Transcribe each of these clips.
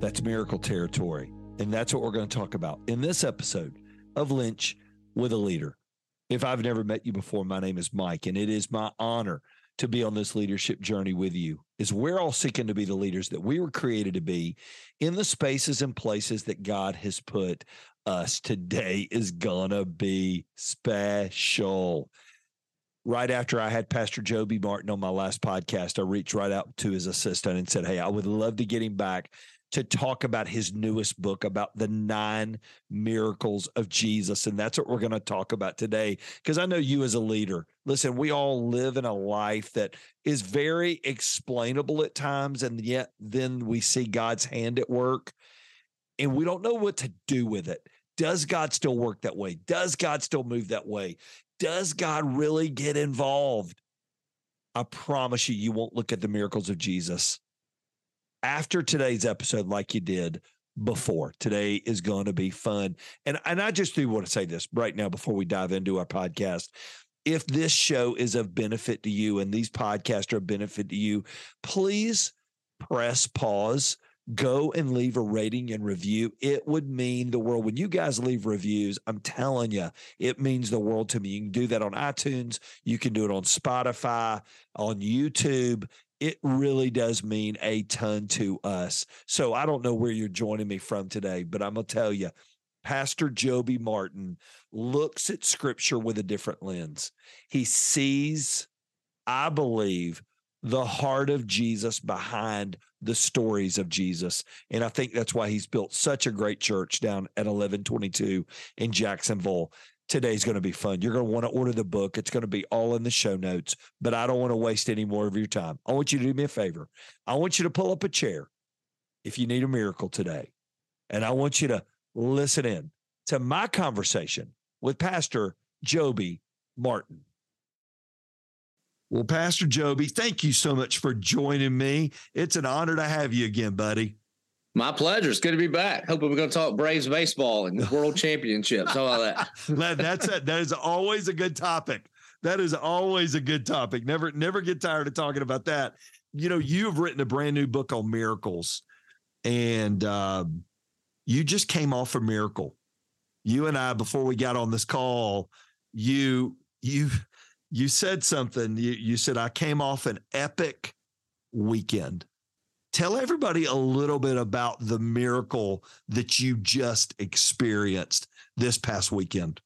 That's miracle territory. And that's what we're going to talk about in this episode of Lynch with a Leader. If I've never met you before, my name is Mike, and it is my honor to be on this leadership journey with you. Is we're all seeking to be the leaders that we were created to be in the spaces and places that God has put us. Today is gonna be special. Right after I had Pastor Joby Martin on my last podcast, I reached right out to his assistant and said, Hey, I would love to get him back to talk about his newest book about the nine miracles of Jesus. And that's what we're going to talk about today. Because I know you as a leader, listen, we all live in a life that is very explainable at times. And yet then we see God's hand at work and we don't know what to do with it. Does God still work that way? Does God still move that way? Does God really get involved? I promise you, you won't look at the miracles of Jesus after today's episode like you did before. Today is going to be fun. And and I just do want to say this right now before we dive into our podcast. If this show is of benefit to you and these podcasts are of benefit to you, please press pause, go and leave a rating and review. It would mean the world. When you guys leave reviews, I'm telling you, it means the world to me. You can do that on iTunes, you can do it on Spotify, on YouTube it really does mean a ton to us. So I don't know where you're joining me from today, but I'm going to tell you, Pastor Joby Martin looks at scripture with a different lens. He sees, I believe, the heart of Jesus behind the stories of Jesus. And I think that's why he's built such a great church down at Eleven22 in Jacksonville today's going to be fun. You're going to want to order the book. It's going to be all in the show notes, but I don't want to waste any more of your time. I want you to do me a favor. I want you to pull up a chair if you need a miracle today. And I want you to listen in to my conversation with Pastor Joby Martin. Well, Pastor Joby, thank you so much for joining me. It's an honor to have you again, buddy. My pleasure. It's good to be back. Hoping we're going to talk Braves baseball and world championships. How about that? that that's it. That is always a good topic. That is always a good topic. Never, never get tired of talking about that. You know, you've written a brand new book on miracles, and uh, you just came off a miracle. You and I, before we got on this call, you you you said something. You you said I came off an epic weekend Tell everybody a little bit about the miracle that you just experienced this past weekend.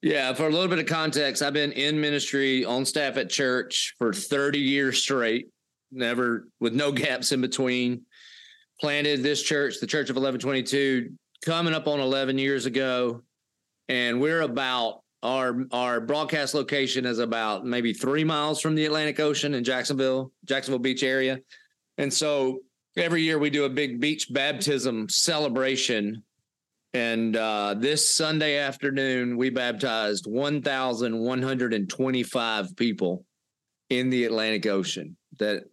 Yeah, for a little bit of context, I've been in ministry on staff at church for 30 years straight, never with no gaps in between. Planted this church, the Church of Eleven22, coming up on 11 years ago. And we're about our our broadcast location is about maybe three miles from the Atlantic Ocean in Jacksonville, Jacksonville Beach area. And so every year we do a big beach baptism celebration. And uh, this Sunday afternoon, we baptized 1,125 people in the Atlantic Ocean. That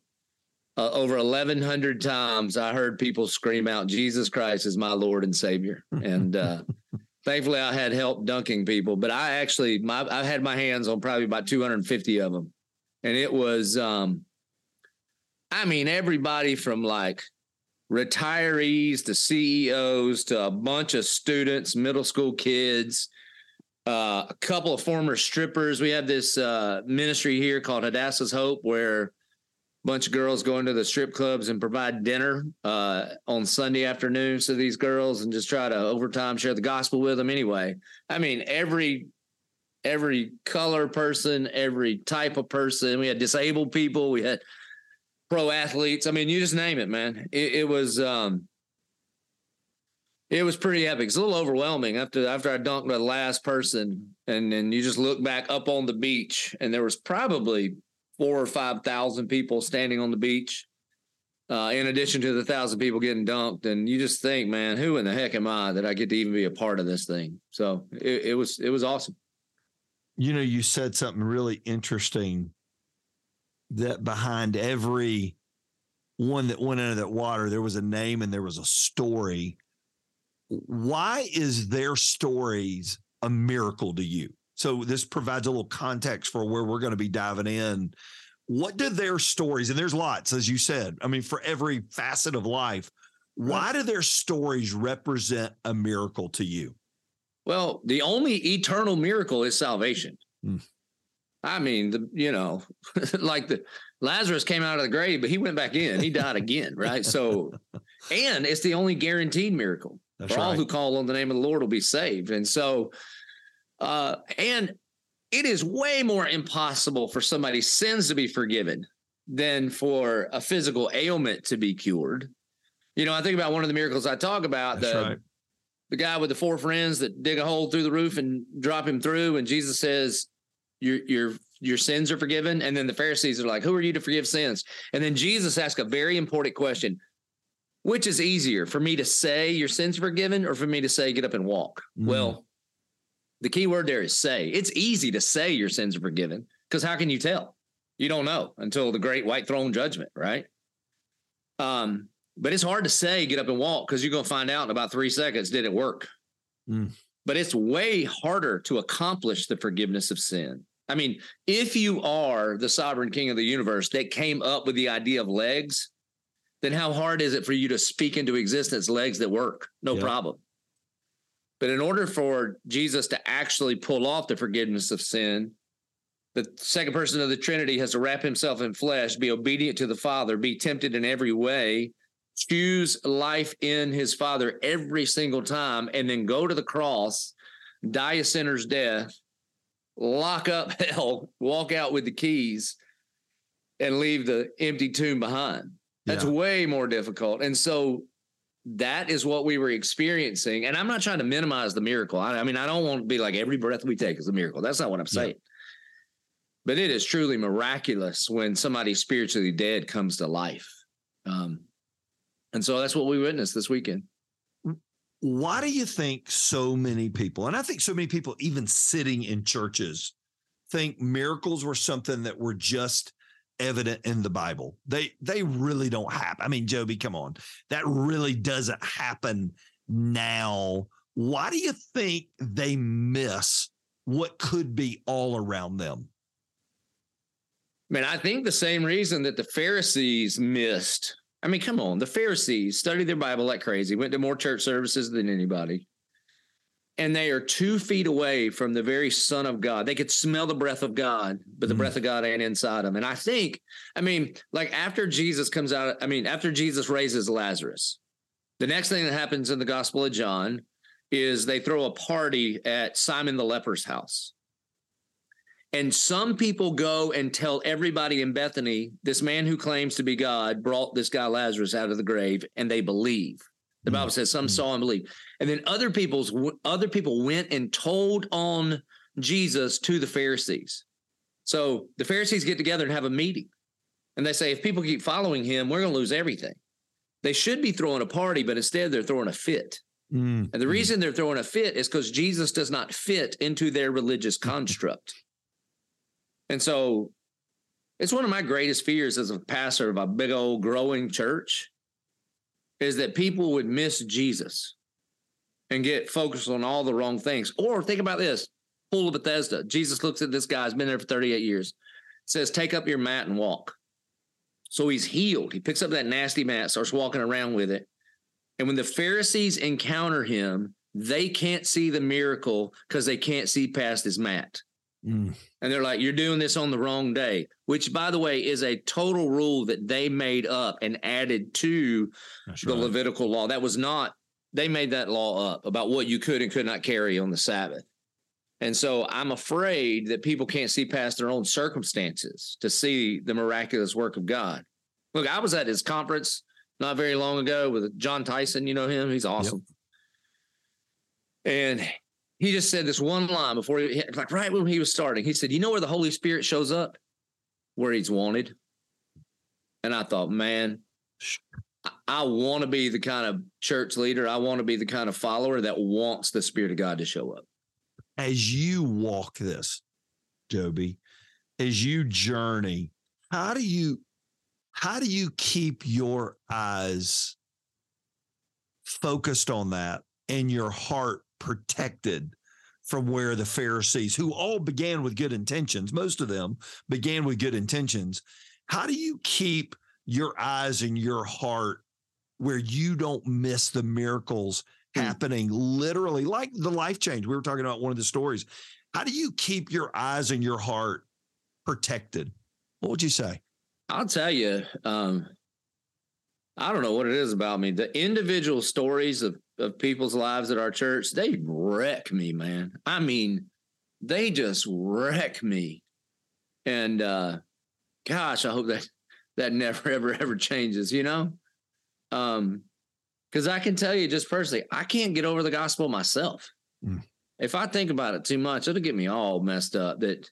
uh, over 1,100 times I heard people scream out, Jesus Christ is my Lord and Savior. And uh, thankfully, I had help dunking people, but I actually, my, I had my hands on probably about 250 of them. And it was, um, I mean, everybody from like retirees to CEOs to a bunch of students, middle school kids, uh, a couple of former strippers. We have this uh, ministry here called Hadassah's Hope, where a bunch of girls go into the strip clubs and provide dinner uh, on Sunday afternoons to these girls and just try to overtime share the gospel with them. Anyway, I mean, every every color person, every type of person. We had disabled people. We had pro athletes. I mean, you just name it, man. It, it was um, it was pretty epic. It's a little overwhelming after after I dunked the last person, and then you just look back up on the beach, and there was probably four or five thousand people standing on the beach. uh, in addition to the thousand people getting dunked. And you just think, man, who in the heck am I that I get to even be a part of this thing? So it, it was it was awesome. You know, you said something really interesting that behind every one that went into that water, there was a name and there was a story. Why is their stories a miracle to you? So this provides a little context for where we're going to be diving in. What do their stories, and there's lots, as you said, I mean, for every facet of life, why do their stories represent a miracle to you? Well, the only eternal miracle is salvation. Mm. I mean, the you know, like the Lazarus came out of the grave, but he went back in. He died again, right? So, and it's the only guaranteed miracle. That's For right. all who call on the name of the Lord will be saved. And so, uh, and it is way more impossible for somebody's sins to be forgiven than for a physical ailment to be cured. You know, I think about one of the miracles I talk about That's the right. the guy with the four friends that dig a hole through the roof and drop him through, and Jesus says, "Your your your sins are forgiven." And then the Pharisees are like, "Who are you to forgive sins?" And then Jesus asks a very important question: Which is easier for me to say your sins are forgiven, or for me to say get up and walk? Mm. Well, the key word there is say. It's easy to say your sins are forgiven because how can you tell? You don't know until the great white throne judgment, right? Um, but it's hard to say get up and walk because you're going to find out in about three seconds did it work. Mm. But it's way harder to accomplish the forgiveness of sin. I mean, if you are the sovereign king of the universe that came up with the idea of legs, then how hard is it for you to speak into existence legs that work? No problem. But in order for Jesus to actually pull off the forgiveness of sin, the second person of the Trinity has to wrap himself in flesh, be obedient to the Father, be tempted in every way, choose life in his Father every single time, and then go to the cross, die a sinner's death, lock up hell, walk out with the keys, and leave the empty tomb behind. That's yeah. way more difficult. And so that is what we were experiencing. And I'm not trying to minimize the miracle. I, I, mean, I don't want to be like every breath we take is a miracle. That's not what I'm saying. Yeah. But it is truly miraculous when somebody spiritually dead comes to life. Um, and so that's what we witnessed this weekend. Why do you think so many people, and I think so many people, even sitting in churches, think miracles were something that were just evident in the Bible. They they really don't happen. I mean, Joby, come on. That really doesn't happen now. Why do you think they miss what could be all around them? Man, I think the same reason that the Pharisees missed. I mean, come on, the Pharisees studied their Bible like crazy, went to more church services than anybody and they are two feet away from the very Son of God. They could smell the breath of God, but the mm. breath of God ain't inside them. And I think, I mean, like after Jesus comes out, I mean, after Jesus raises Lazarus, the next thing that happens in the Gospel of John is they throw a party at Simon the leper's house. And some people go and tell everybody in Bethany, this man who claims to be God brought this guy Lazarus out of the grave, and they believe. The Bible says some mm-hmm. saw and believed. And then other people's other people went and told on Jesus to the Pharisees. So the Pharisees get together and have a meeting. And they say, if people keep following him, we're going to lose everything. They should be throwing a party, but instead they're throwing a fit. Mm-hmm. And the reason they're throwing a fit is because Jesus does not fit into their religious construct. And so it's one of my greatest fears as a pastor of a big old growing church is that people would miss Jesus and get focused on all the wrong things. Or think about this pool of Bethesda. Jesus looks at this guy, has been there for 38 years, says, Take up your mat and walk. So he's healed. He picks up that nasty mat, starts walking around with it. And when the Pharisees encounter him, they can't see the miracle because they can't see past his mat. Mm. And they're like, you're doing this on the wrong day, which, by the way, is a total rule that they made up and added to That's the right. Levitical law. That was not, they made that law up about what you could and could not carry on the Sabbath. And so I'm afraid that people can't see past their own circumstances to see the miraculous work of God. Look, I was at his conference not very long ago with Jon Tyson. You know him? He's awesome. Yep. And he just said this one line before he like right when he was starting. He said, "You know where the Holy Spirit shows up? Where he's wanted." And I thought, man, I want to be the kind of church leader. I want to be the kind of follower that wants the Spirit of God to show up. As you walk this, Joby, as you journey, how do you how do you keep your eyes focused on that and your heart protected from where the Pharisees, who all began with good intentions, most of them began with good intentions. How do you keep your eyes and your heart where you don't miss the miracles hmm. happening literally like the life change? We were talking about one of the stories. How do you keep your eyes and your heart protected? What would you say? I'll tell you, um, I don't know what it is about me. The individual stories of, of people's lives at our church, they wreck me, man. I mean, they just wreck me. And uh gosh, I hope that that never ever ever changes, you know? Um because I can tell you just personally, I can't get over the gospel myself. Mm. If I think about it too much, it'll get me all messed up that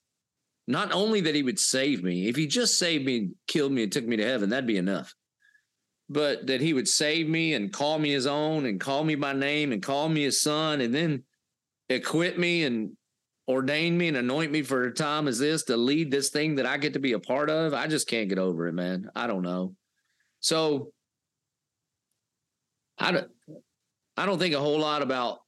not only that he would save me, if he just saved me, killed me, and took me to heaven, that'd be enough but that he would save me and call me his own and call me by name and call me his son and then equip me and ordain me and anoint me for a time as this to lead this thing that I get to be a part of. I just can't get over it, man. I don't know. So I don't I don't think a whole lot about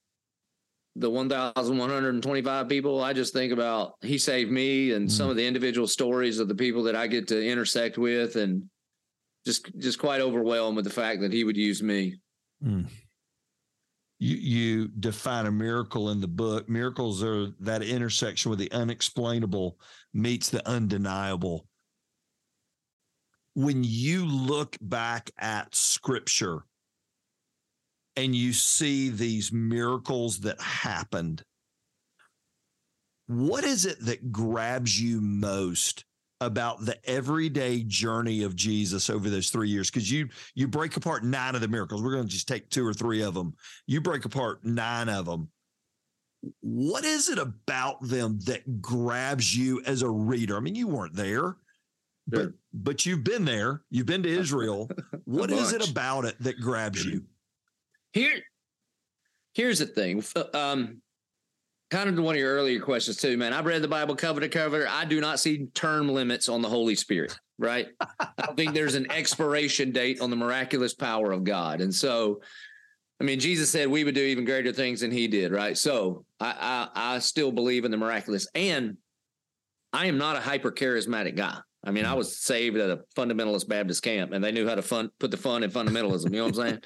the 1,125 people. I just think about he saved me and mm-hmm. some of the individual stories of the people that I get to intersect with and just just quite overwhelmed with the fact that he would use me. Mm. You you define a miracle in the book. Miracles are that intersection where the unexplainable meets the undeniable. When you look back at scripture and you see these miracles that happened, what is it that grabs you most about the everyday journey of Jesus over those three years because you you break apart nine of the miracles. We're going to just take two or three of them. You break apart nine of them. What is it about them that grabs you as a reader? I mean, you weren't there, but but you've been there. You've been to Israel. what is it about it that grabs you? Here, here's the thing. Um, kind of to one of your earlier questions too, man. I've read the Bible cover to cover. I do not see term limits on the Holy Spirit, right? I think there's an expiration date on the miraculous power of God. And so, I mean, Jesus said we would do even greater things than he did, right? So I, I, I still believe in the miraculous. And I am not a hyper charismatic guy. I mean, I was saved at a fundamentalist Baptist camp and they knew how to fun, put the fun in fundamentalism. You know what I'm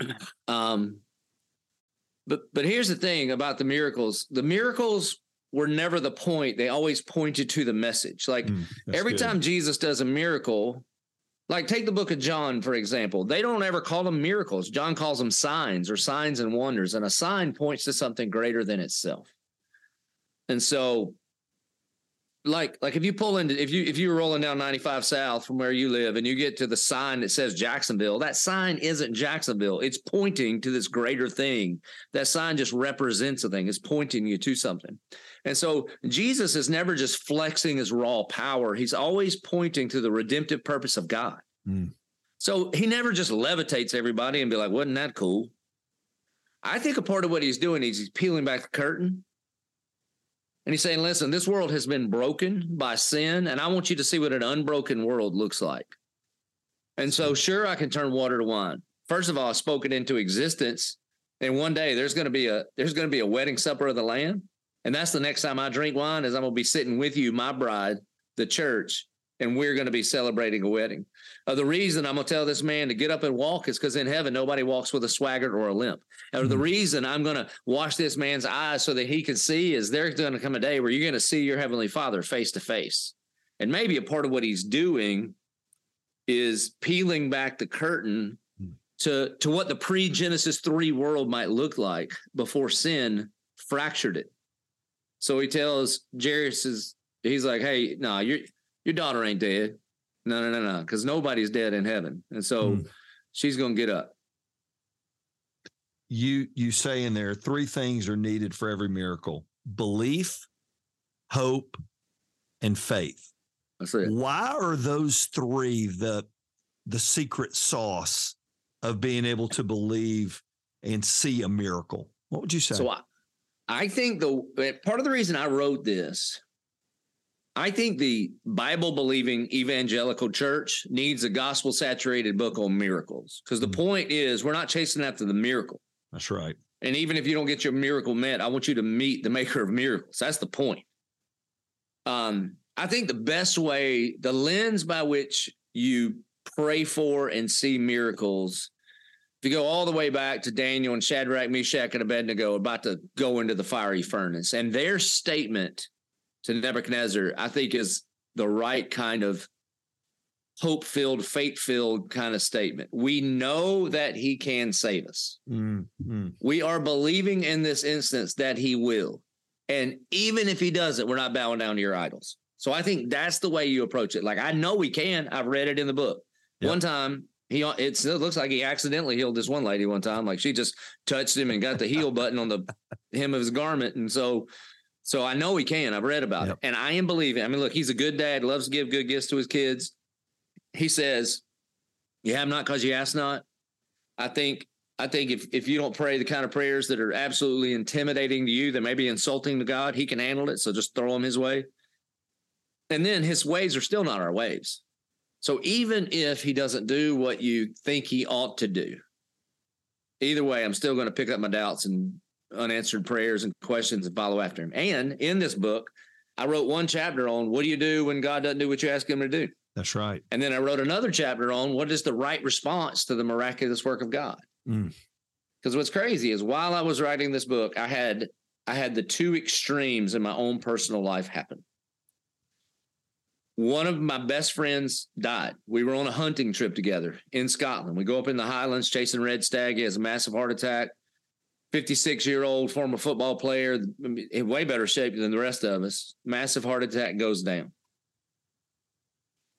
saying? um, but but here's the thing about the miracles. The miracles were never the point. They always pointed to the message. Like mm, every good. time Jesus does a miracle, like take the book of John, for example, they don't ever call them miracles. John calls them signs or signs and wonders. And a sign points to something greater than itself. And so like like if you pull into if you if you were rolling down 95 south from where you live and you get to the sign that says jacksonville that sign isn't jacksonville. It's pointing to this greater thing. That sign just represents a thing. It's pointing you to something. And so jesus is never just flexing his raw power. He's always pointing to the redemptive purpose of god. Mm. so he never just levitates everybody and be like wasn't that cool? I think a part of what he's doing is he's peeling back the curtain and he's saying, listen, this world has been broken by sin, and I want you to see what an unbroken world looks like. And so, mm-hmm. sure, I can turn water to wine. First of all, I spoke it into existence. And one day there's going to be a there's going to be a wedding supper of the Lamb. And that's the next time I drink wine, is I'm going to be sitting with you, my bride, the church, and we're going to be celebrating a wedding. Uh, the reason I'm going to tell this man to get up and walk is because in heaven, nobody walks with a swagger or a limp. Or mm-hmm. the reason I'm going to wash this man's eyes so that he can see is there's going to come a day where you're going to see your heavenly father face to face. And maybe a part of what he's doing is peeling back the curtain mm. to, to what the pre Genesis 3 world might look like before sin fractured it. So he tells Jairus, he's like, hey, no, nah, you're your daughter ain't dead. No, no, no, no, because nobody's dead in heaven, and so mm. she's gonna get up. You you say in there three things are needed for every miracle: belief, hope, and faith. That's it. Why are those three the the secret sauce of being able to believe and see a miracle? What would you say? So I, I think the part of the reason I wrote this, I think the Bible believing evangelical church needs a gospel saturated book on miracles. Because the mm-hmm. point is, we're not chasing after the miracle. That's right. And even if you don't get your miracle met, I want you to meet the maker of miracles. That's the point. Um, I think the best way, the lens by which you pray for and see miracles if you go all the way back to Daniel and Shadrach, Meshach, and Abednego about to go into the fiery furnace, and their statement to Nebuchadnezzar, I think, is the right kind of hope filled, faith filled kind of statement. We know that he can save us. Mm-hmm. We are believing in this instance that he will. And even if he doesn't, we're not bowing down to your idols. So I think that's the way you approach it. Like I know we can. I've read it in the book. Yep. One time he it looks like he accidentally healed this one lady one time. Like she just touched him and got the heal button on the hem of his garment. And so so I know he can. I've read about yep. it. And I am believing. I mean, look, he's a good dad, loves to give good gifts to his kids. He says, You have not because you ask not. I think I think if if you don't pray the kind of prayers that are absolutely intimidating to you, that may be insulting to God, he can handle it. So just throw them his way. And then his ways are still not our ways. So even if he doesn't do what you think he ought to do, either way, I'm still going to pick up my doubts and unanswered prayers and questions and follow after him. And in this book, I wrote one chapter on what do you do when God doesn't do what you ask him to do? That's right. And then I wrote another chapter on what is the right response to the miraculous work of God. Because mm. what's crazy is while I was writing this book, I had I had the two extremes in my own personal life happen one of my best friends died. We were on a hunting trip together in Scotland. We go up in the Highlands chasing red stag. He has a massive heart attack. 56 year old former football player, in way better shape than the rest of us. Massive heart attack goes down.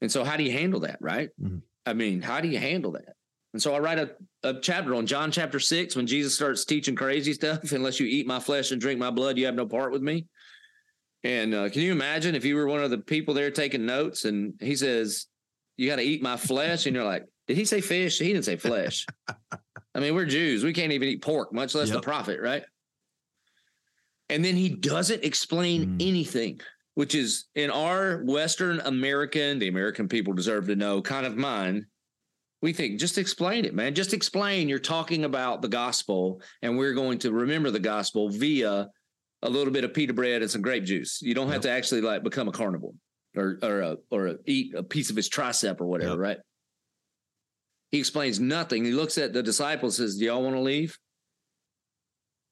And so, how do you handle that, right? Mm-hmm. I mean, how do you handle that? And so, I write a, a chapter on John chapter six when Jesus starts teaching crazy stuff. Unless you eat my flesh and drink my blood, you have no part with me. And uh, can you imagine if you were one of the people there taking notes and he says, You got to eat my flesh? And you're like, Did he say fish? He didn't say flesh. I mean, we're Jews. We can't even eat pork, much less yep. the prophet, right? And then he doesn't explain mm. anything, which is in our Western American, the American people deserve to know kind of mind. We think, just explain it, man. Just explain you're talking about the gospel, and we're going to remember the gospel via a little bit of pita bread and some grape juice. You don't have yep. to actually like become a carnivore or or a, or a, eat a piece of his tricep or whatever, yep. right? He explains nothing. He looks at the disciples says, "Do y'all want to leave?"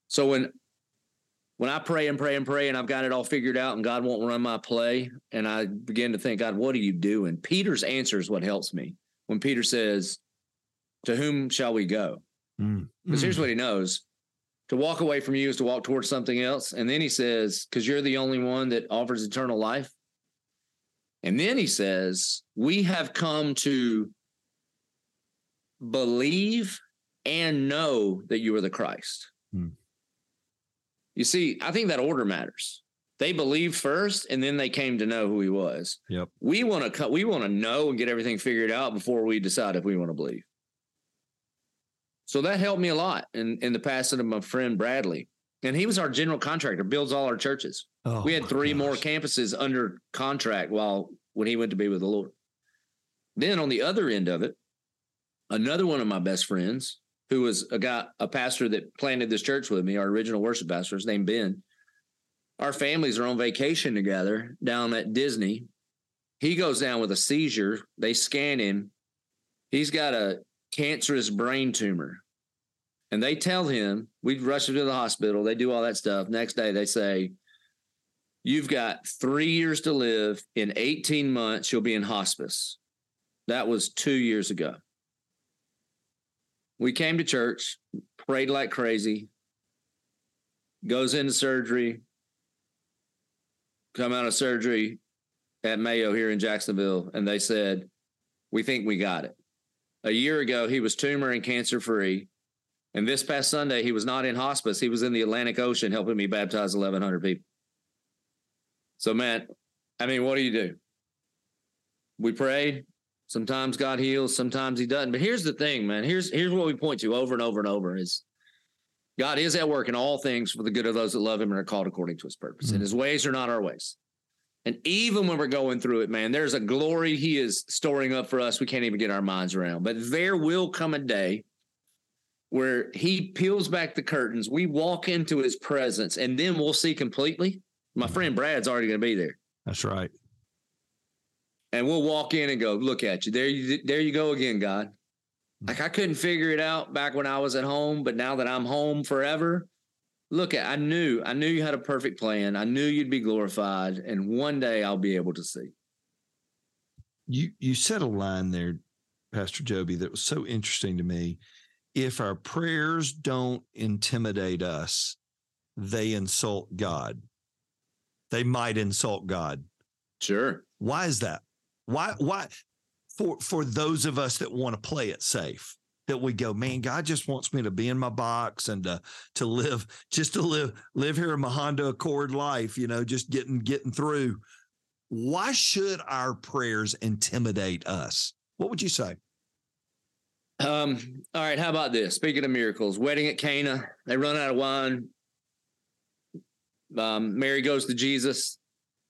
So when when I pray and pray and pray and I've got it all figured out and God won't run my play and I begin to think, God, what are you doing? Peter's answer is what helps me. When Peter says, "To whom shall we go?" Because mm. here's what he knows: to walk away from you is to walk towards something else. And then he says, because you're the only one that offers eternal life. And then he says, we have come to believe and know that you are the Christ. Hmm. You see, I think that order matters. They believed first and then they came to know who he was. Yep. We want to we want to know and get everything figured out before we decide if we want to believe. So that helped me a lot in, in the passing of my friend Bradley. And he was our general contractor, builds all our churches. Oh, we had three more campuses under contract while when he went to be with the Lord. Then on the other end of it, another one of my best friends, who was a guy, a pastor that planted this church with me, our original worship pastor, his name Ben. Our families are on vacation together down at Disney. He goes down with a seizure. They scan him. He's got a cancerous brain tumor. And they tell him, we rush him to the hospital. They do all that stuff. Next day, they say, You've got three years to live. In 18 months, you'll be in hospice. That was two years ago. We came to church, prayed like crazy, goes into surgery, come out of surgery at Mayo here in Jacksonville, and they said, We think we got it. A year ago, he was tumor and cancer free. And this past Sunday, he was not in hospice. He was in the Atlantic Ocean helping me baptize 1,100 people. So, Matt, I mean, what do you do? We prayed, Sometimes God heals, sometimes he doesn't. But here's the thing, man. Here's here's what we point to over and over and over is God is at work in all things for the good of those that love him and are called according to his purpose. Mm-hmm. And his ways are not our ways. And even when we're going through it, man, there's a glory he is storing up for us we can't even get our minds around. But there will come a day where he peels back the curtains, we walk into his presence, and then we'll see completely. My friend Brad's already going to be there. That's right. And we'll walk in and go, look at you. There you there you go again, God. Like I couldn't figure it out back when I was at home, but now that I'm home forever, look at I knew I knew you had a perfect plan. I knew you'd be glorified, and one day I'll be able to see. You you said a line there, Pastor Joby, that was so interesting to me. If our prayers don't intimidate us, they insult God. They might insult God. Sure. Why is that? Why why for for those of us that want to play it safe? that we go, man, God just wants me to be in my box and to to live, just to live live here in my Honda Accord life, you know, just getting getting through. Why should our prayers intimidate us? What would you say? Um, all right, how about this? Speaking of miracles, wedding at Cana, they run out of wine. Um, Mary goes to Jesus.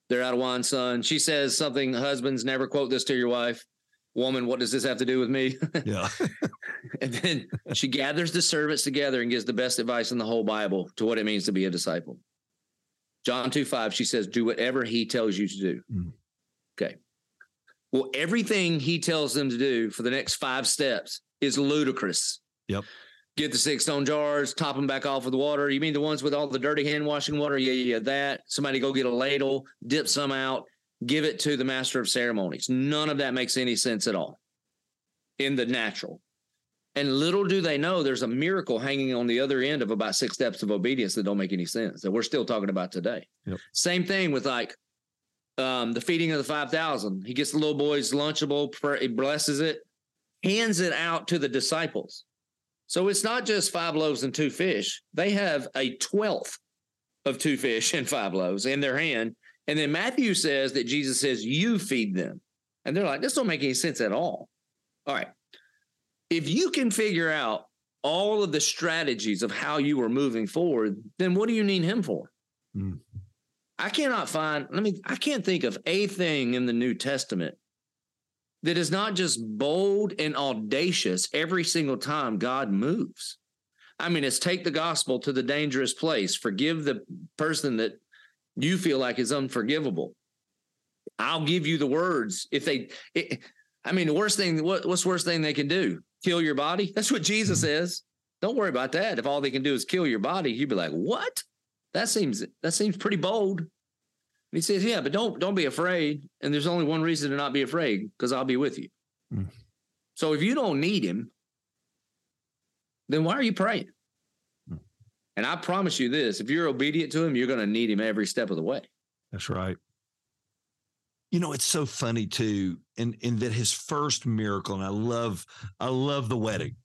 They're out of wine, son. She says something, husbands never quote this to your wife woman, what does this have to do with me? Yeah. and then she gathers the servants together and gives the best advice in the whole Bible to what it means to be a disciple. John 2 5, she says, Do whatever he tells you to do. Mm. Okay. Well, everything he tells them to do for the next five steps is ludicrous. Yep. Get the six stone jars, top them back off with water. You mean the ones with all the dirty hand washing water? Yeah, yeah, that. Somebody go get a ladle, dip some out, give it to the master of ceremonies. None of that makes any sense at all in the natural. And little do they know there's a miracle hanging on the other end of about six steps of obedience that don't make any sense that we're still talking about today. Yep. Same thing with like um, the feeding of the 5,000. He gets the little boy's Lunchable, he blesses it, hands it out to the disciples. So it's not just five loaves and two fish. They have a twelfth of two fish and five loaves in their hand and then Matthew says that Jesus says, You feed them. And they're like, This don't make any sense at all. All right. If you can figure out all of the strategies of how you are moving forward, then what do you need him for? Mm. I cannot find, let me, I can't think of a thing in the New Testament that is not just bold and audacious every single time God moves. I mean, it's take the gospel to the dangerous place, forgive the person that you feel like is unforgivable. I'll give you the words. If they, it, I mean, the worst thing, what, what's the worst thing they can do? Kill your body? That's what Jesus says. Don't worry about that. If all they can do is kill your body, you'd be like, what? That seems, that seems pretty bold. And he says, yeah, but don't, don't be afraid. And there's only one reason to not be afraid because I'll be with you. Mm. So if you don't need him, then why are you praying? And I promise you this if you're obedient to him, you're going to need him every step of the way. That's right. You know, it's so funny too, in in that his first miracle, and I love, I love the wedding.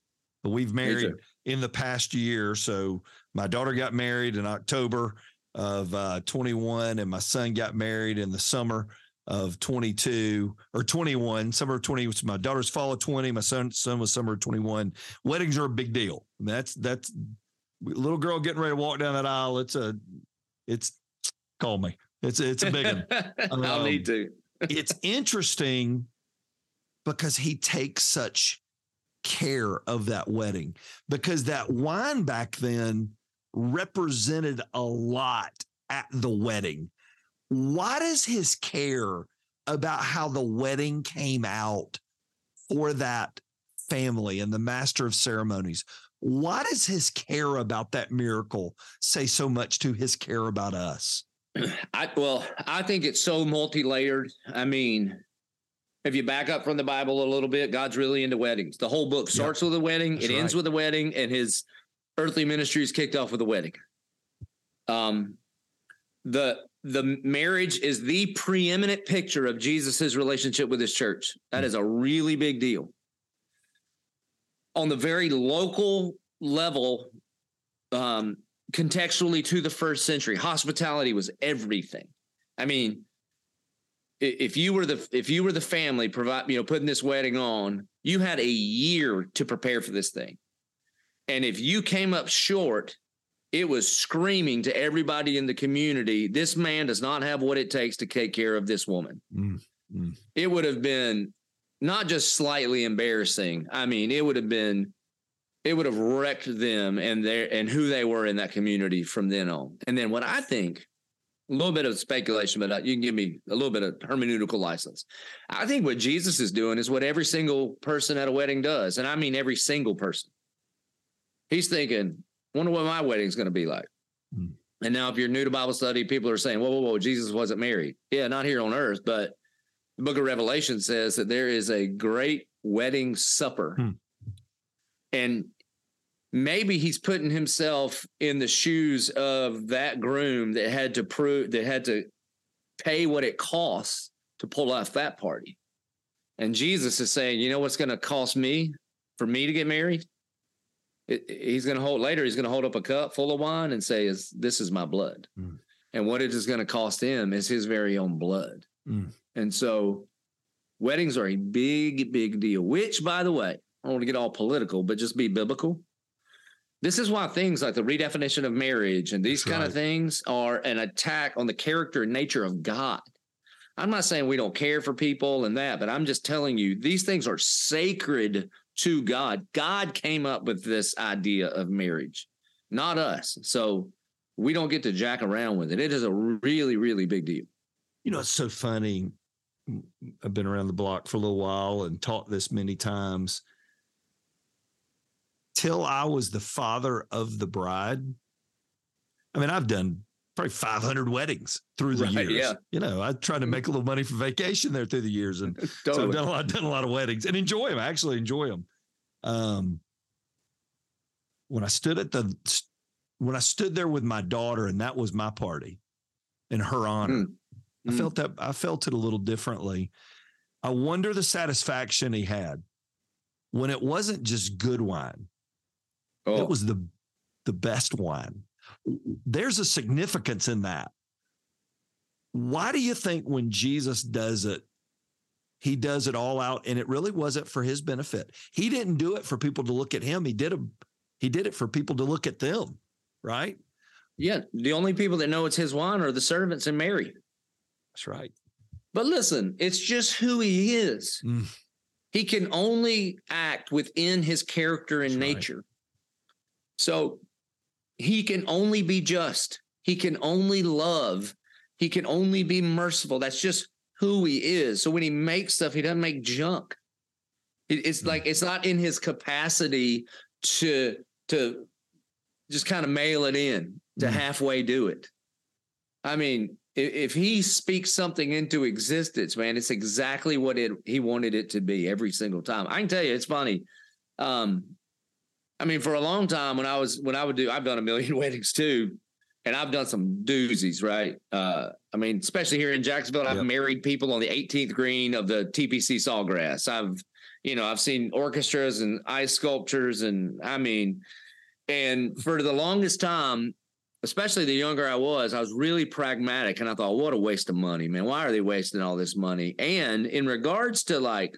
But we've married in the past year. So my daughter got married in October of uh, 21, and my son got married in the summer of 22 or 21, summer of 20. My daughter's fall of 20. My son son was summer of 21. Weddings are a big deal. That's that's little girl getting ready to walk down that aisle. It's a, it's call me. It's it's a big one. Um, I'll need to. it's interesting because he takes such care of that wedding because that wine back then represented a lot at the wedding. Why does his care about how the wedding came out for that family and the master of ceremonies? Why does his care about that miracle say so much to his care about us? I well, I think it's so multi-layered. I mean, if you back up from the Bible a little bit, God's really into weddings. The whole book starts yep. with a wedding, That's it right. ends with a wedding, and his earthly ministry is kicked off with a wedding. Um, the the marriage is the preeminent picture of Jesus's relationship with his church. That is a really big deal on the very local level, um, contextually to the first century, hospitality was everything. I mean, if you were the if you were the family provide you know putting this wedding on, you had a year to prepare for this thing. And if you came up short, it was screaming to everybody in the community, this man does not have what it takes to take care of this woman. Mm, mm. It would have been not just slightly embarrassing. I mean, it would have been it would have wrecked them and their and who they were in that community from then on. And then what I think a little bit of speculation, but uh, you can give me a little bit of hermeneutical license. I think what Jesus is doing is what every single person at a wedding does. And I mean every single person. He's thinking, wonder what my wedding's going to be like. Hmm. And now, if you're new to Bible study, people are saying, whoa, whoa, whoa, Jesus wasn't married. Yeah, not here on earth, but the book of Revelation says that there is a great wedding supper. Hmm. And maybe he's putting himself in the shoes of that groom that had to prove that had to pay what it costs to pull off that party. And Jesus is saying, you know what's going to cost me for me to get married? He's going to hold later. He's going to hold up a cup full of wine and say, "Is this is my blood?" Mm. And what it is going to cost him is his very own blood. Mm. And so, weddings are a big, big deal. Which, by the way, I don't want to get all political, but just be biblical. This is why things like the redefinition of marriage and these That's kind right. of things are an attack on the character and nature of God. I'm not saying we don't care for people and that, but I'm just telling you these things are sacred to God. God came up with this idea of marriage, not us. So we don't get to jack around with it. It is a really, really big deal. You know, it's so funny. I've been around the block for a little while and taught this many times till I was the father of the bride. I mean, I've done probably 500 weddings through the right, years. Yeah. You know, I tried to make a little money for vacation there through the years. And totally. so I've done a lot, done a lot of weddings and enjoy them. I actually enjoy them. Um, when I stood at the, when I stood there with my daughter and that was my party in her honor, mm. I mm. felt that, I felt it a little differently. I wonder the satisfaction he had when it wasn't just good wine Oh. It was the the best wine. There's a significance in that. Why do you think when Jesus does it, he does it all out and it really wasn't for his benefit? He didn't do it for people to look at him. He did a, he did it for people to look at them, right? Yeah, the only people that know it's his wine are the servants and Mary. That's right. But listen, it's just who he is. Mm. He can only act within his character and That's nature. Right. So he can only be just. He can only love. He can only be merciful. That's just who he is. So when he makes stuff, he doesn't make junk. It's like it's not in his capacity to to just kind of mail it in to mm. halfway do it. I mean, if, if he speaks something into existence, man, it's exactly what it he wanted it to be every single time. I can tell you, it's funny. Um, I mean, for a long time when I was when I would do, I've done a million weddings too, and I've done some doozies, right? Uh, I mean, especially here in Jacksonville, I've married people on the 18th green of the TPC Sawgrass. I've, you know, I've seen orchestras and ice sculptures, and I mean, and for the longest time, especially the younger I was, I was really pragmatic, and I thought, what a waste of money, man! Why are they wasting all this money? And in regards to like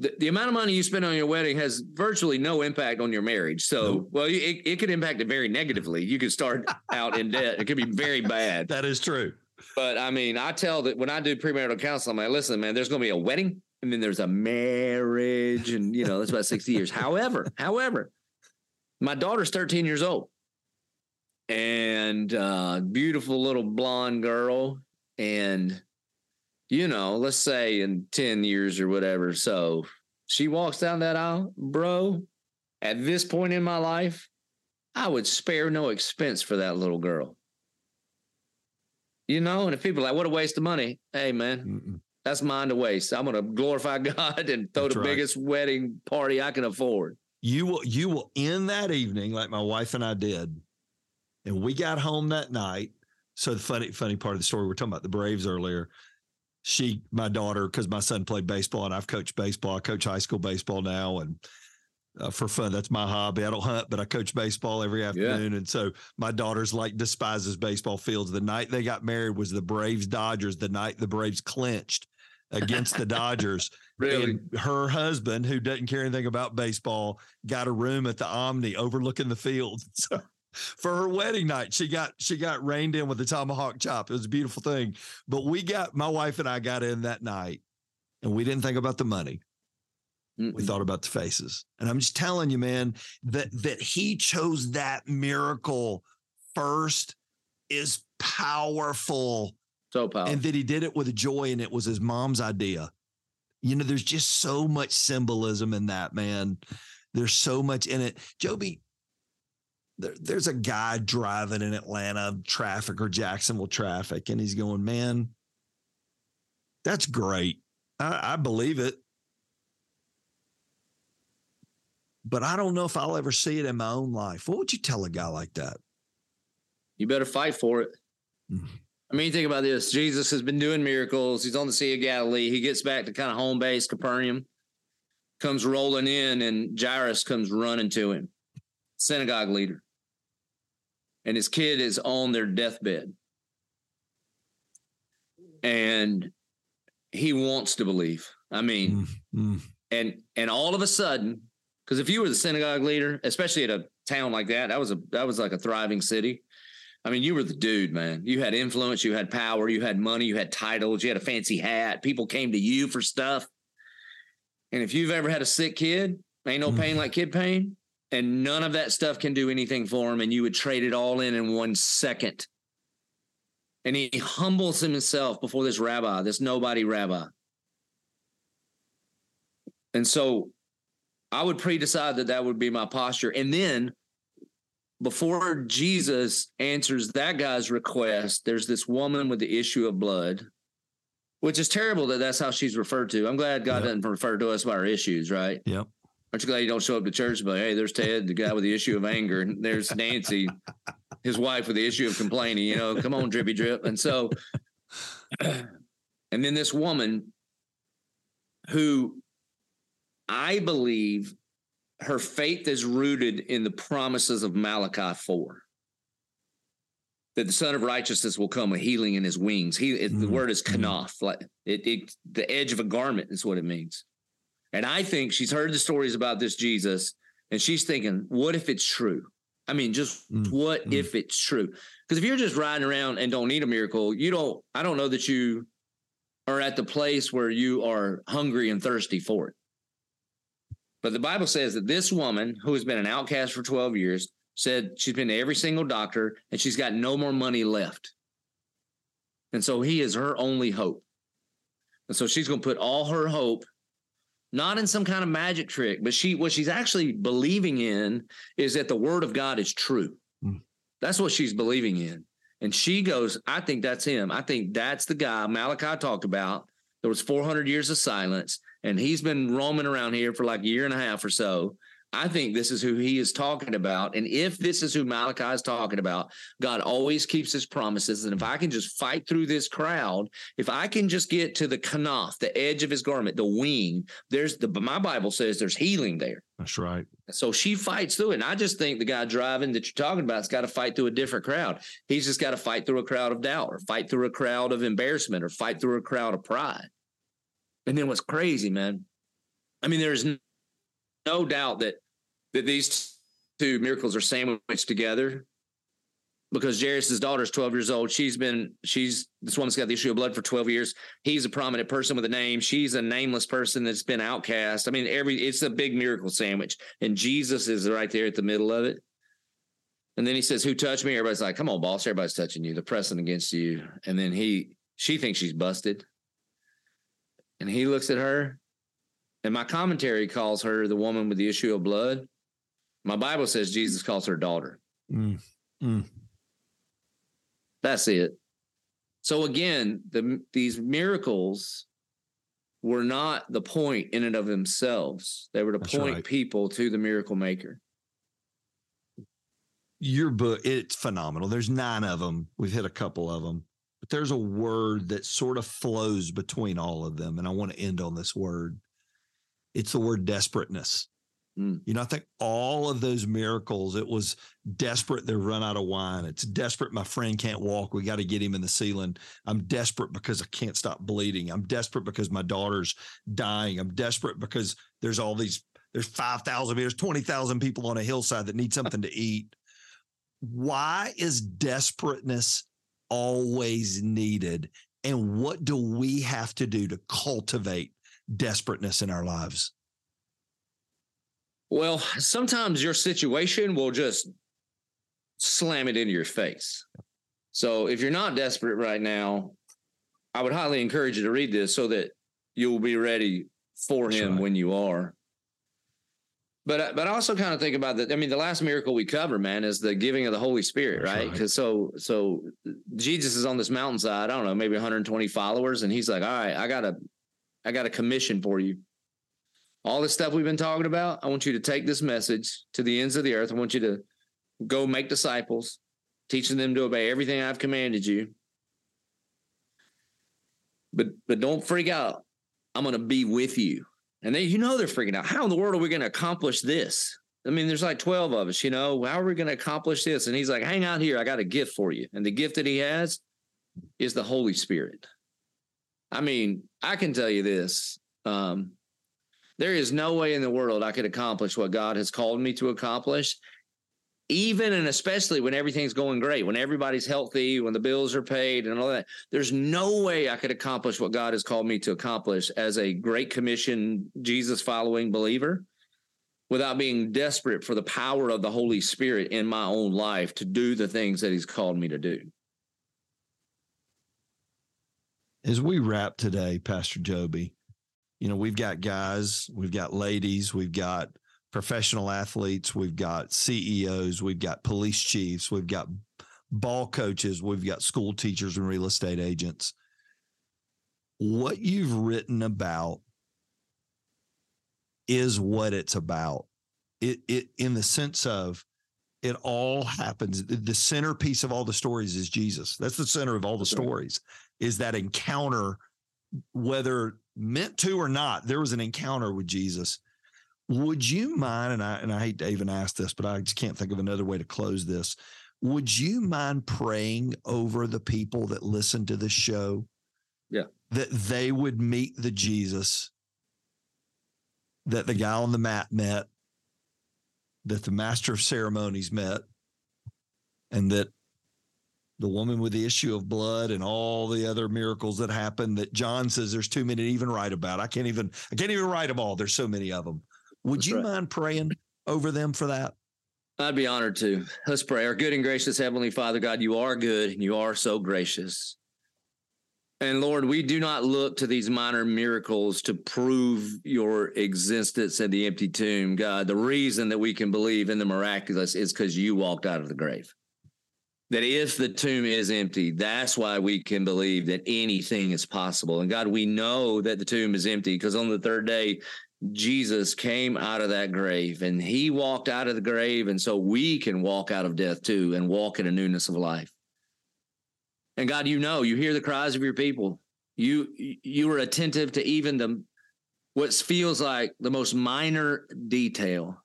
the, the amount of money you spend on your wedding has virtually no impact on your marriage. So, nope. well, it, it could impact it very negatively. You could start out in debt. It could be very bad. That is true. But I mean, I tell that when I do premarital counseling, I'm like, listen, man, there's going to be a wedding and then there's a marriage and, you know, that's about 60 years. However, however, my daughter's 13 years old and uh, beautiful little blonde girl. And you know, let's say in 10 years or whatever. So she walks down that aisle, bro. At this point in my life, I would spare no expense for that little girl. You know, and if people are like, what a waste of money. Hey, man, Mm-mm. that's mine to waste. I'm going to glorify God and throw that's the right. biggest wedding party I can afford. You will, you will end that evening like my wife and I did. And we got home that night. So the funny, funny part of the story, we we're talking about the Braves earlier she, my daughter, because my son played baseball and I've coached baseball. I coach high school baseball now, and uh, for fun. That's my hobby. I don't hunt, but I coach baseball every afternoon. Yeah. And so my daughter's like despises baseball fields. The night they got married was the Braves Dodgers, the night the Braves clinched against the Dodgers. really? And her husband, who doesn't care anything about baseball, got a room at the Omni overlooking the field. So for her wedding night, she got she got reined in with a tomahawk chop. It was a beautiful thing. But we got my wife and I got in that night and we didn't think about the money. Mm-mm. We thought about the faces. And I'm just telling you, man, that that he chose that miracle first is powerful. So powerful. And that he did it with joy and it was his mom's idea. You know, there's just so much symbolism in that, man. There's so much in it. Joby, there, there's a guy driving in Atlanta traffic or Jacksonville traffic, and he's going, Man, that's great. I, I believe it. But I don't know if I'll ever see it in my own life. What would you tell a guy like that? You better fight for it. Mm-hmm. I mean, think about this. Jesus has been doing miracles. He's on the Sea of Galilee. He gets back to kind of home base, Capernaum, comes rolling in, and Jairus comes running to him, synagogue leader. And his kid is on their deathbed. And he wants to believe. I mean, mm-hmm. and and all of a sudden, because if you were the synagogue leader, especially at a town like that, that was a that was like a thriving city. I mean, you were the dude, man. You had influence, you had power, you had money, you had titles, you had a fancy hat. People came to you for stuff. And if you've ever had a sick kid, ain't no pain mm-hmm. like kid pain, and none of that stuff can do anything for him, and you would trade it all in in one second and he humbles himself before this rabbi, this nobody rabbi. And so I would pre decide that that would be my posture. And then before Jesus answers that guy's request, there's this woman with the issue of blood, which is terrible that that's how she's referred to. I'm glad God yep. doesn't refer to us by our issues, right? Yep. Aren't you glad you don't show up to church? But hey, there's Ted, the guy with the issue of anger, and there's Nancy, his wife with the issue of complaining. You know, come on, drippy drip. And so, and then this woman who I believe her faith is rooted in the promises of Malachi 4 that the Sun of Righteousness will come with healing in his wings. He mm-hmm. the word is mm-hmm. kanaf, like it, it, the edge of a garment is what it means. And I think she's heard the stories about this Jesus and she's thinking, what if it's true? I mean, just mm, what mm. if it's true? Because if you're just riding around and don't need a miracle, you don't, I don't know that you are at the place where you are hungry and thirsty for it. But the Bible says that this woman, who has been an outcast for 12 years, said she's been to every single doctor and she's got no more money left. And so he is her only hope. And so she's going to put all her hope not in some kind of magic trick, but she what she's actually believing in is that the word of God is true. Mm. That's what she's believing in. And she goes, I think that's him. I think that's the guy Malachi talked about. There was 400 years of silence, and he's been roaming around here for like a year and a half or so. I think this is who he is talking about. And if this is who Malachi is talking about, God always keeps his promises. And if I can just fight through this crowd, if I can just get to the kanaf, the edge of his garment, the wing, there's the my Bible says there's healing there. That's right. So she fights through it. And I just think the guy driving that you're talking about has got to fight through a different crowd. He's just got to fight through a crowd of doubt or fight through a crowd of embarrassment or fight through a crowd of pride. And then what's crazy, man? I mean, there's no doubt that that these two miracles are sandwiched together because Jairus's daughter is 12 years old. She's been, she's this woman's got the issue of blood for 12 years. He's a prominent person with a name. She's a nameless person that's been outcast. I mean, every it's a big miracle sandwich. And Jesus is right there at the middle of it. And then he says, Who touched me? Everybody's like, Come on, boss. Everybody's touching you. They're pressing against you. And then he she thinks she's busted. And he looks at her and my commentary calls her the woman with the issue of blood. My Bible says Jesus calls her daughter. Mm, mm. That's it. So again, the, these miracles were not the point in and of themselves. They were to That's point right. people to the miracle maker. Your book, it's phenomenal. There's nine of them. We've hit a couple of them, but there's a word that sort of flows between all of them. And I want to end on this word it's the word desperateness. Mm. You know, I think all of those miracles, it was desperate. They've run out of wine. It's desperate. My friend can't walk. We got to get him in the ceiling. I'm desperate because I can't stop bleeding. I'm desperate because my daughter's dying. I'm desperate because there's all these, there's 5,000, there's 20,000 people on a hillside that need something to eat. Why is desperateness always needed? And what do we have to do to cultivate desperateness in our lives? Well, sometimes your situation will just slam it into your face. So if you're not desperate right now, I would highly encourage you to read this so that you'll be ready for That's him right. when you are. But uh, but I also kind of think about that. I mean, the last miracle we cover, man, is the giving of the Holy Spirit, That's right? Because right. so so Jesus is on this mountainside. I don't know, maybe 120 followers, and he's like, "All right, I got a I got a commission for you all this stuff we've been talking about, I want you to take this message to the ends of the earth. I want you to go make disciples, teaching them to obey everything I've commanded you. But but don't freak out. I'm going to be with you. And they, you know, they're freaking out. How in the world are we going to accomplish this? I mean, there's like 12 of us, you know, how are we going to accomplish this? And he's like, hang out here. I got a gift for you. And the gift that he has is the Holy Spirit. I mean, I can tell you this. Um, there is no way in the world I could accomplish what God has called me to accomplish, even and especially when everything's going great, when everybody's healthy, when the bills are paid and all that. There's no way I could accomplish what God has called me to accomplish as a Great Commission, Jesus following believer without being desperate for the power of the Holy Spirit in my own life to do the things that He's called me to do. As we wrap today, Pastor Joby, you know, we've got guys, we've got ladies, we've got professional athletes, we've got CEOs, we've got police chiefs, we've got ball coaches, we've got school teachers and real estate agents. What you've written about is what it's about. It it in the sense of it all happens. The centerpiece of all the stories is Jesus. That's the center of all the stories. Is that encounter, whether meant to or not, there was an encounter with Jesus. Would you mind, and I and I hate to even ask this, but I just can't think of another way to close this. Would you mind praying over the people that listen to the show? Yeah. That they would meet the Jesus that the guy on the mat met, that the master of ceremonies met, and that the woman with the issue of blood and all the other miracles that happened that John says there's too many to even write about. I can't even I can't even write them all. There's so many of them. Would That's you right. mind praying over them for that? I'd be honored to. Let's pray. Our good and gracious Heavenly Father, God, you are good and you are so gracious. And Lord, we do not look to these minor miracles to prove your existence in the empty tomb. God, the reason that we can believe in the miraculous is because you walked out of the grave that if the tomb is empty, that's why we can believe that anything is possible. And God, we know that the tomb is empty because on the third day, Jesus came out of that grave and he walked out of the grave. And so we can walk out of death too and walk in a newness of life. And God, you know, you hear the cries of your people. You you are attentive to even the what feels like the most minor detail.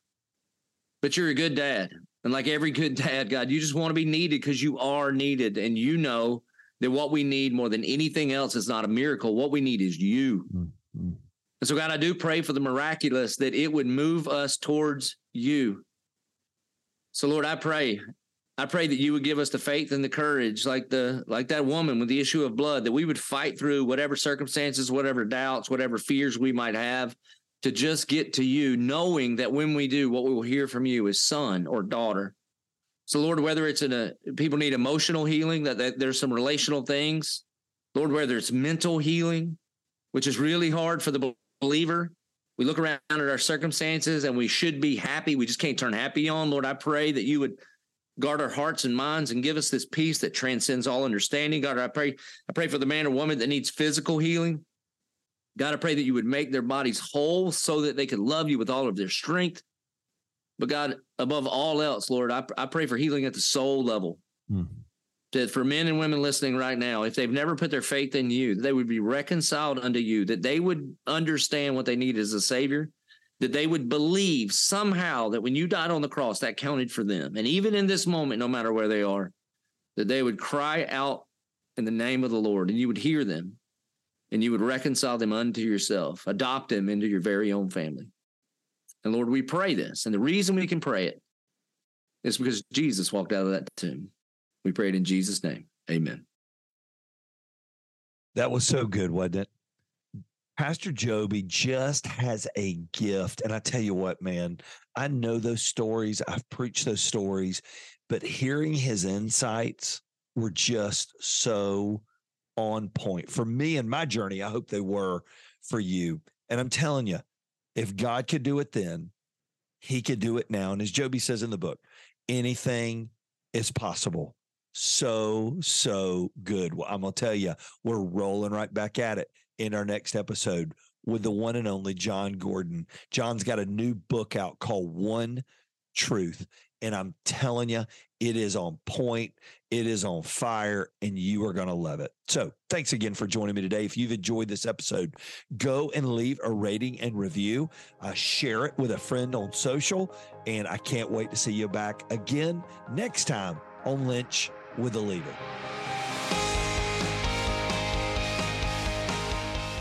But you're a good dad. And like every good dad, God, you just want to be needed because you are needed. And you know that what we need more than anything else is not a miracle. What we need is you. Mm-hmm. And so, God, I do pray for the miraculous that it would move us towards you. So, Lord, I pray. I pray that you would give us the faith and the courage, like the like that woman with the issue of blood, that we would fight through whatever circumstances, whatever doubts, whatever fears we might have, to just get to you, knowing that when we do, what we will hear from you is son or daughter. So, Lord, whether it's in a people need emotional healing, that, that there's some relational things, Lord, whether it's mental healing, which is really hard for the believer. We look around at our circumstances and we should be happy. We just can't turn happy on. Lord, I pray that you would guard our hearts and minds and give us this peace that transcends all understanding. God, I pray, I pray for the man or woman that needs physical healing. God, I pray that you would make their bodies whole so that they could love you with all of their strength. But God, above all else, Lord, I, I pray for healing at the soul level. Mm. That for men and women listening right now, if they've never put their faith in you, they would be reconciled unto you, that they would understand what they need as a savior, that they would believe somehow that when you died on the cross, that counted for them. And even in this moment, no matter where they are, that they would cry out in the name of the Lord and you would hear them and you would reconcile them unto yourself, adopt them into your very own family. And Lord, we pray this. And the reason we can pray it is because Jesus walked out of that tomb. We pray it in Jesus' name. Amen. That was so good, wasn't it? Pastor Joby just has a gift. And I tell you what, man, I know those stories. I've preached those stories, but hearing his insights were just so on point for me and my journey. I hope they were for you. And I'm telling you, if God could do it then, he could do it now. And as Joby says in the book, anything is possible. So, so good. Well, I'm going to tell you, we're rolling right back at it in our next episode with the one and only Jon Gordon. Jon's got a new book out called One Truth. And I'm telling you, it is on point. It is on fire, and you are going to love it. So, thanks again for joining me today. If you've enjoyed this episode, go and leave a rating and review. Uh, share it with a friend on social. And I can't wait to see you back again next time on Linch with a Leader.